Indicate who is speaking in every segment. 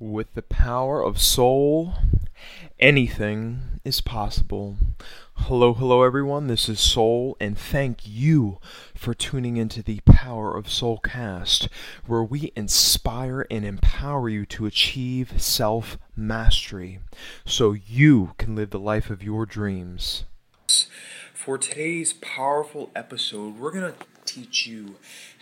Speaker 1: With the power of soul, anything is possible. Hello, hello, everyone. This is Soul, and thank you for tuning into the Power of Soul cast, where we inspire and empower you to achieve self mastery so you can live the life of your dreams. For today's powerful episode, we're going to teach you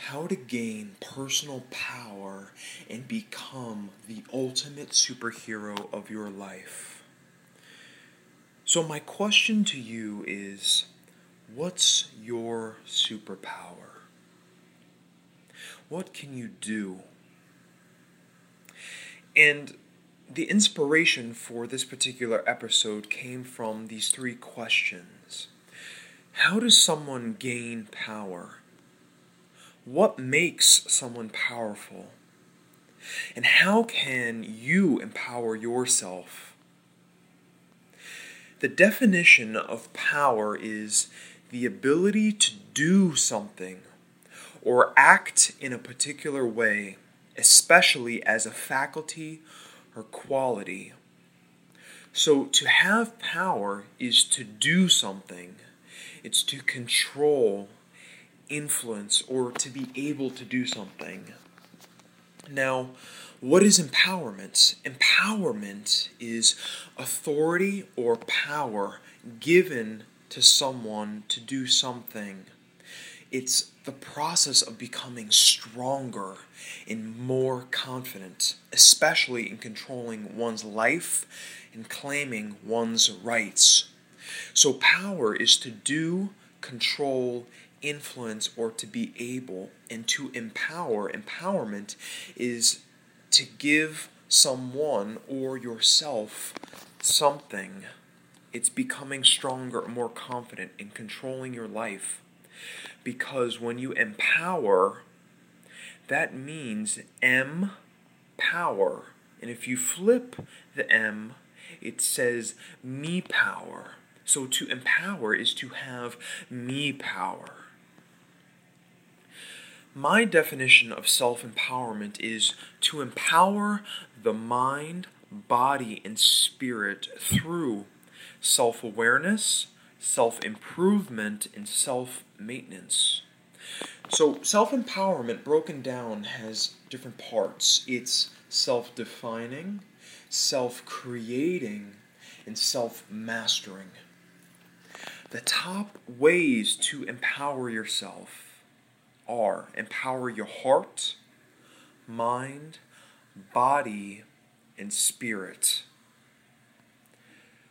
Speaker 1: how to gain personal power and become the ultimate superhero of your life. So, my question to you is what's your superpower? What can you do? And the inspiration for this particular episode came from these three questions. How does someone gain power? What makes someone powerful? And how can you empower yourself? The definition of power is the ability to do something or act in a particular way, especially as a faculty or quality. So, to have power is to do something, it's to control influence or to be able to do something. Now, what is empowerment? Empowerment is authority or power given to someone to do something. It's the process of becoming stronger and more confident, especially in controlling one's life and claiming one's rights. So, power is to do, control, influence or to be able and to empower. Empowerment is to give someone or yourself something. It's becoming stronger, more confident in controlling your life. Because when you empower, that means M power. And if you flip the M, it says me power. So to empower is to have me power. My definition of self empowerment is to empower the mind, body, and spirit through self awareness, self improvement, and self maintenance. So, self empowerment broken down has different parts it's self defining, self creating, and self mastering. The top ways to empower yourself are empower your heart, mind, body, and spirit.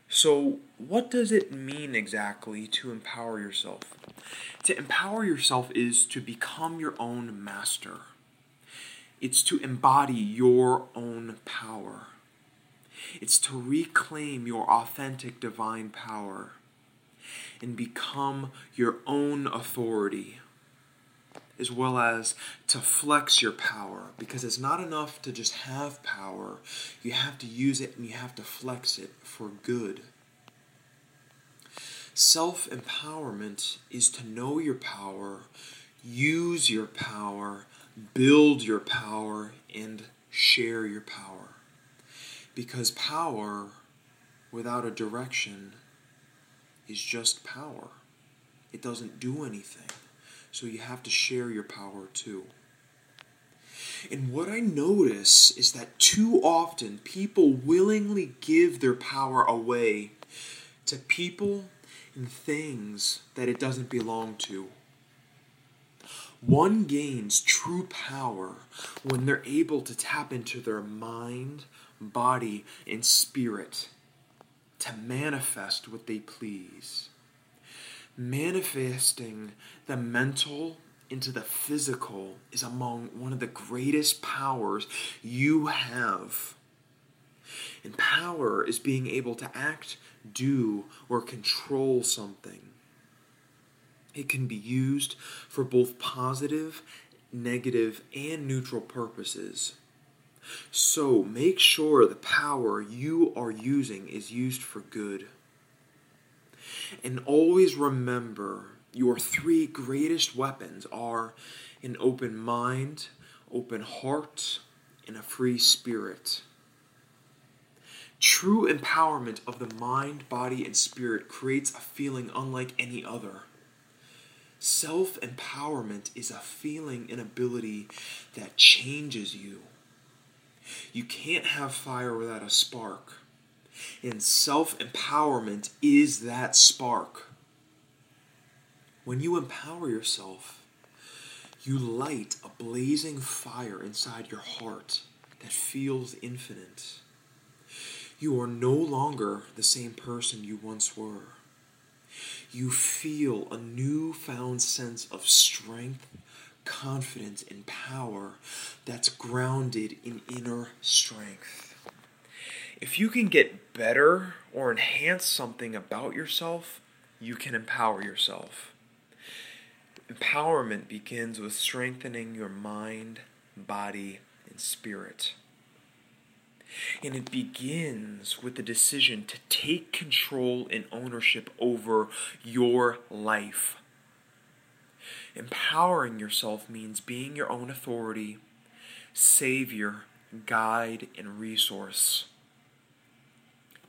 Speaker 1: So, what does it mean exactly to empower yourself? To empower yourself is to become your own master. It's to embody your own power. It's to reclaim your authentic divine power and become your own authority as well as to flex your power because it's not enough to just have power. You have to use it and you have to flex it for good. Self empowerment is to know your power, use your power, build your power, and share your power. Because power without a direction is just power, it doesn't do anything. So you have to share your power too. And what I notice is that too often people willingly give their power away to people and things that it doesn't belong to. One gains true power when they're able to tap into their mind, body, and spirit to manifest what they please manifesting the mental into the physical is among one of the greatest powers you have. And power is being able to act, do, or control something. It can be used for both positive, negative, and neutral purposes. So make sure the power you are using is used for good. And always remember your three greatest weapons are an open mind, open heart, and a free spirit. True empowerment of the mind, body, and spirit creates a feeling unlike any other. Self empowerment is a feeling and ability that changes you. You can't have fire without a spark. And self empowerment is that spark. When you empower yourself, you light a blazing fire inside your heart that feels infinite. You are no longer the same person you once were. You feel a newfound sense of strength, confidence, and power that's grounded in inner strength. If you can get better or enhance something about yourself, you can empower yourself. Empowerment begins with strengthening your mind, body, and spirit. And it begins with the decision to take control and ownership over your life. Empowering yourself means being your own authority, savior, guide, and resource.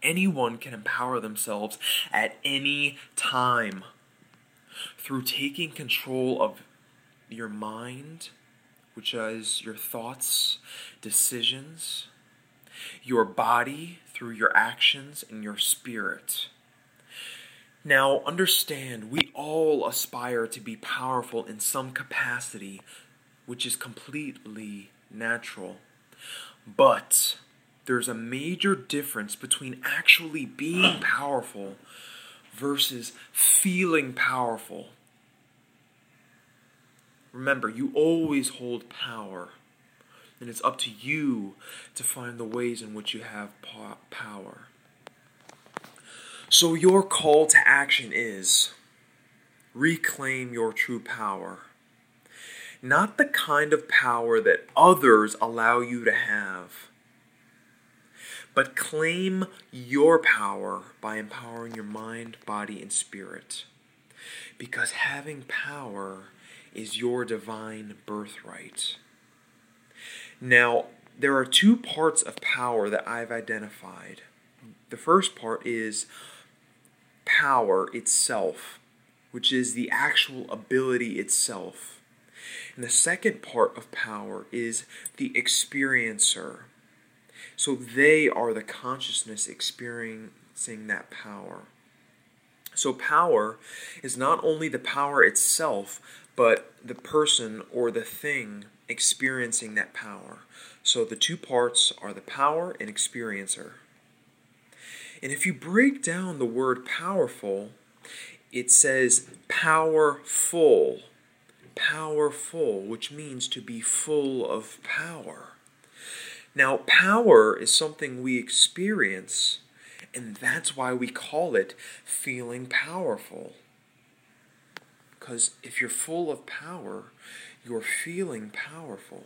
Speaker 1: Anyone can empower themselves at any time through taking control of your mind, which is your thoughts, decisions, your body through your actions, and your spirit. Now, understand, we all aspire to be powerful in some capacity, which is completely natural. But there's a major difference between actually being powerful versus feeling powerful. Remember, you always hold power, and it's up to you to find the ways in which you have power. So, your call to action is reclaim your true power. Not the kind of power that others allow you to have but claim your power by empowering your mind, body, and spirit. Because having power is your divine birthright. Now, there are two parts of power that I've identified. The first part is power itself, which is the actual ability itself. And the second part of power is the experiencer, so they are the consciousness experiencing that power. So power is not only the power itself, but the person or the thing experiencing that power. So the two parts are the power and experiencer. And if you break down the word powerful, it says powerful. Powerful, which means to be full of power. Now, power is something we experience, and that's why we call it feeling powerful. Because if you're full of power, you're feeling powerful.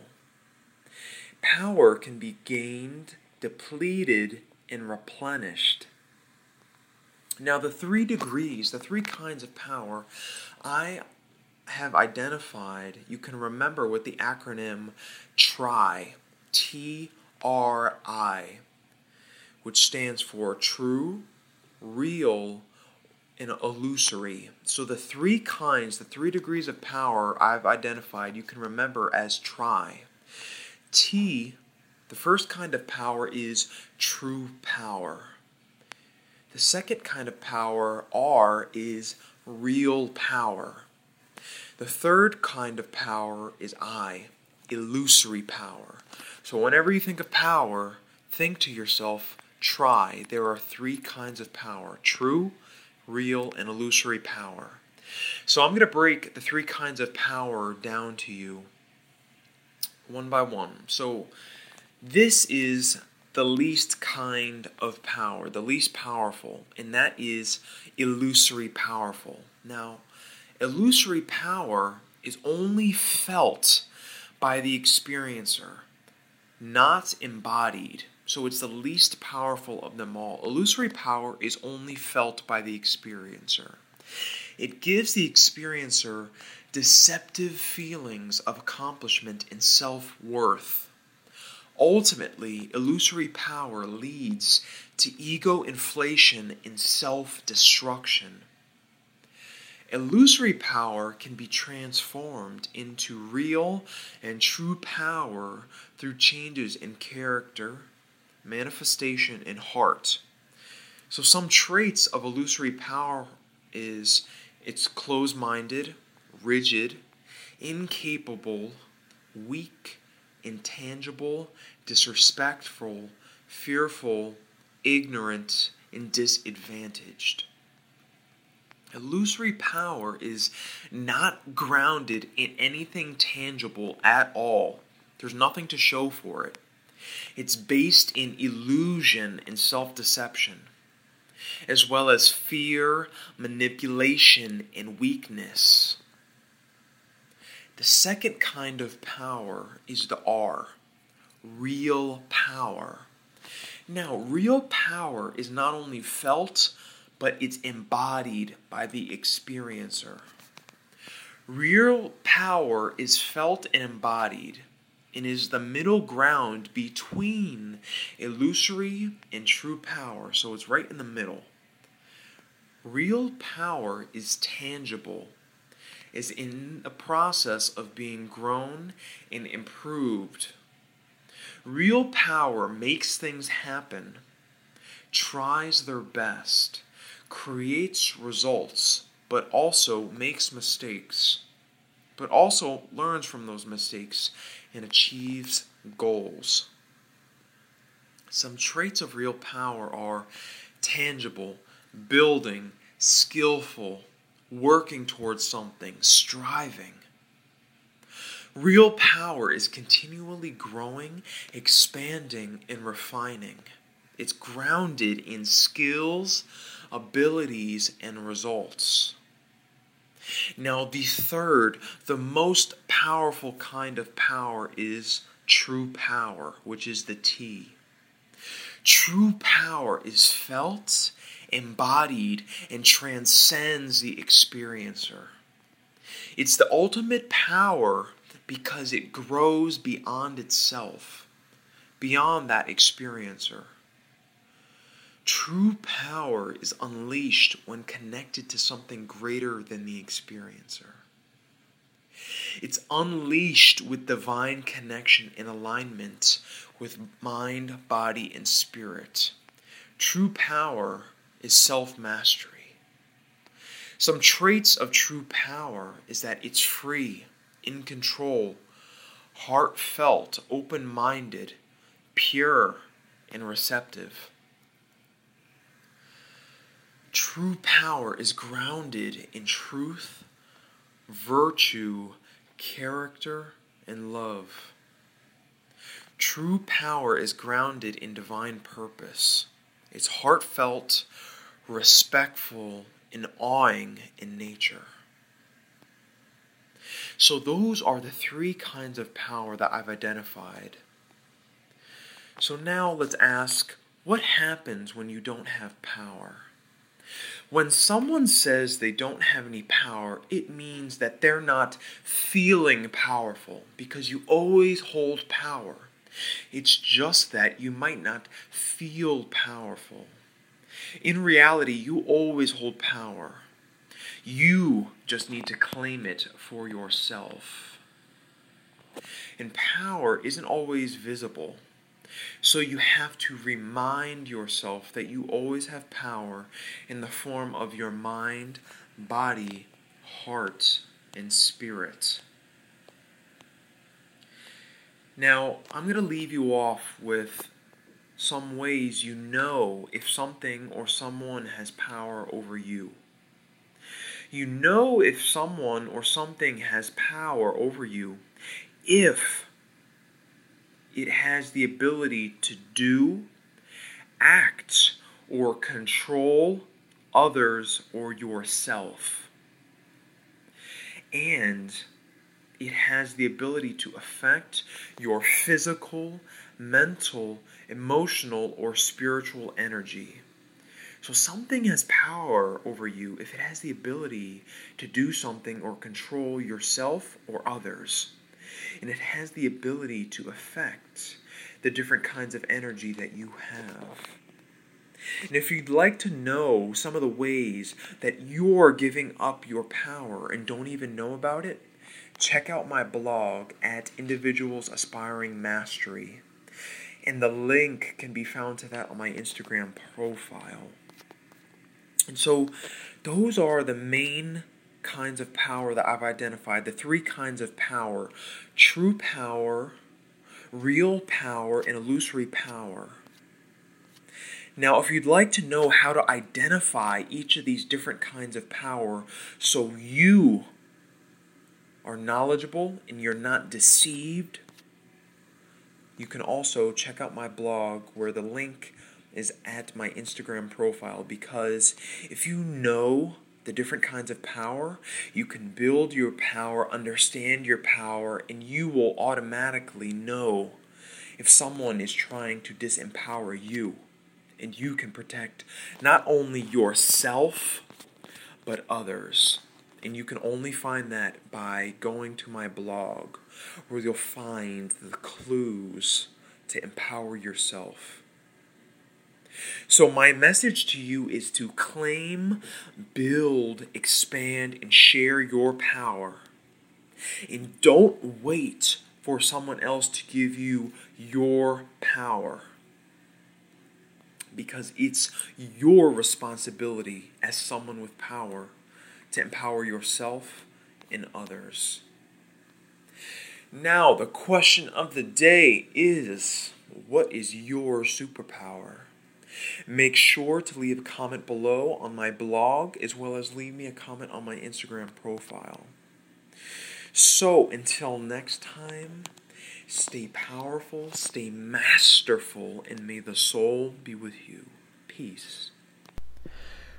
Speaker 1: Power can be gained, depleted, and replenished. Now, the three degrees, the three kinds of power, I have identified, you can remember with the acronym TRI. T RI, which stands for true, real, and illusory. So the three kinds, the three degrees of power I've identified, you can remember as tri. T, the first kind of power is true power. The second kind of power, R, is real power. The third kind of power is I, illusory power. So, whenever you think of power, think to yourself, try. There are three kinds of power true, real, and illusory power. So, I'm going to break the three kinds of power down to you one by one. So, this is the least kind of power, the least powerful, and that is illusory powerful. Now, illusory power is only felt by the experiencer not embodied. So it's the least powerful of them all. Illusory power is only felt by the experiencer. It gives the experiencer deceptive feelings of accomplishment and self worth. Ultimately, illusory power leads to ego inflation and self destruction. Illusory power can be transformed into real and true power through changes in character, manifestation, and heart. So some traits of illusory power is it's closed-minded, rigid, incapable, weak, intangible, disrespectful, fearful, ignorant, and disadvantaged. Illusory power is not grounded in anything tangible at all. There's nothing to show for it. It's based in illusion and self deception, as well as fear, manipulation, and weakness. The second kind of power is the R, real power. Now, real power is not only felt, but it's embodied by the experiencer. Real power is felt and embodied and is the middle ground between illusory and true power. So it's right in the middle. Real power is tangible, is in the process of being grown and improved. Real power makes things happen, tries their best, creates results, but also makes mistakes, but also learns from those mistakes and achieves goals. Some traits of real power are tangible, building, skillful, working towards something, striving. Real power is continually growing, expanding, and refining. It's grounded in skills, abilities, and results. Now, the third, the most powerful kind of power is true power, which is the T. True power is felt, embodied, and transcends the experiencer. It's the ultimate power because it grows beyond itself, beyond that experiencer. True power is unleashed when connected to something greater than the experiencer. It's unleashed with divine connection and alignment with mind, body, and spirit. True power is self mastery. Some traits of true power is that it's free, in control, heartfelt, open minded, pure, and receptive. True power is grounded in truth, virtue, character, and love. True power is grounded in divine purpose. It's heartfelt, respectful, and awing in nature. So, those are the three kinds of power that I've identified. So, now let's ask what happens when you don't have power? When someone says they don't have any power, it means that they're not feeling powerful because you always hold power. It's just that you might not feel powerful. In reality, you always hold power. You just need to claim it for yourself. And power isn't always visible. So you have to remind yourself that you always have power in the form of your mind, body, heart, and spirit. Now, I'm going to leave you off with some ways you know if something or someone has power over you. You know if someone or something has power over you if it has the ability to do, act, or control others or yourself. And it has the ability to affect your physical, mental, emotional, or spiritual energy. So something has power over you if it has the ability to do something or control yourself or others and it has the ability to affect the different kinds of energy that you have. And if you'd like to know some of the ways that you're giving up your power and don't even know about it, check out my blog at Individuals Aspiring Mastery. And the link can be found to that on my Instagram profile. And so, those are the main kinds of power that I've identified the three kinds of power true power, real power, and illusory power. Now, if you'd like to know how to identify each of these different kinds of power so you are knowledgeable and you're not deceived, you can also check out my blog where the link is at my Instagram profile because if you know the different kinds of power, you can build your power, understand your power, and you will automatically know if someone is trying to disempower you. And you can protect not only yourself, but others. And you can only find that by going to my blog, where you'll find the clues to empower yourself. So, my message to you is to claim, build, expand, and share your power. And don't wait for someone else to give you your power. Because it's your responsibility as someone with power to empower yourself and others. Now, the question of the day is what is your superpower? Make sure to leave a comment below on my blog as well as leave me a comment on my Instagram profile. So, until next time, stay powerful, stay masterful, and may the soul be with you. Peace.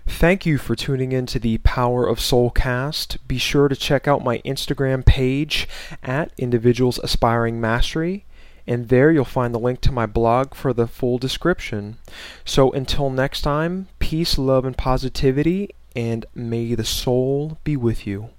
Speaker 2: Thank you for tuning in to the Power of Soulcast. Be sure to check out my Instagram page at Individuals Aspiring Mastery and there you'll find the link to my blog for the full description. So until next time, peace, love, and positivity, and may the soul be with you.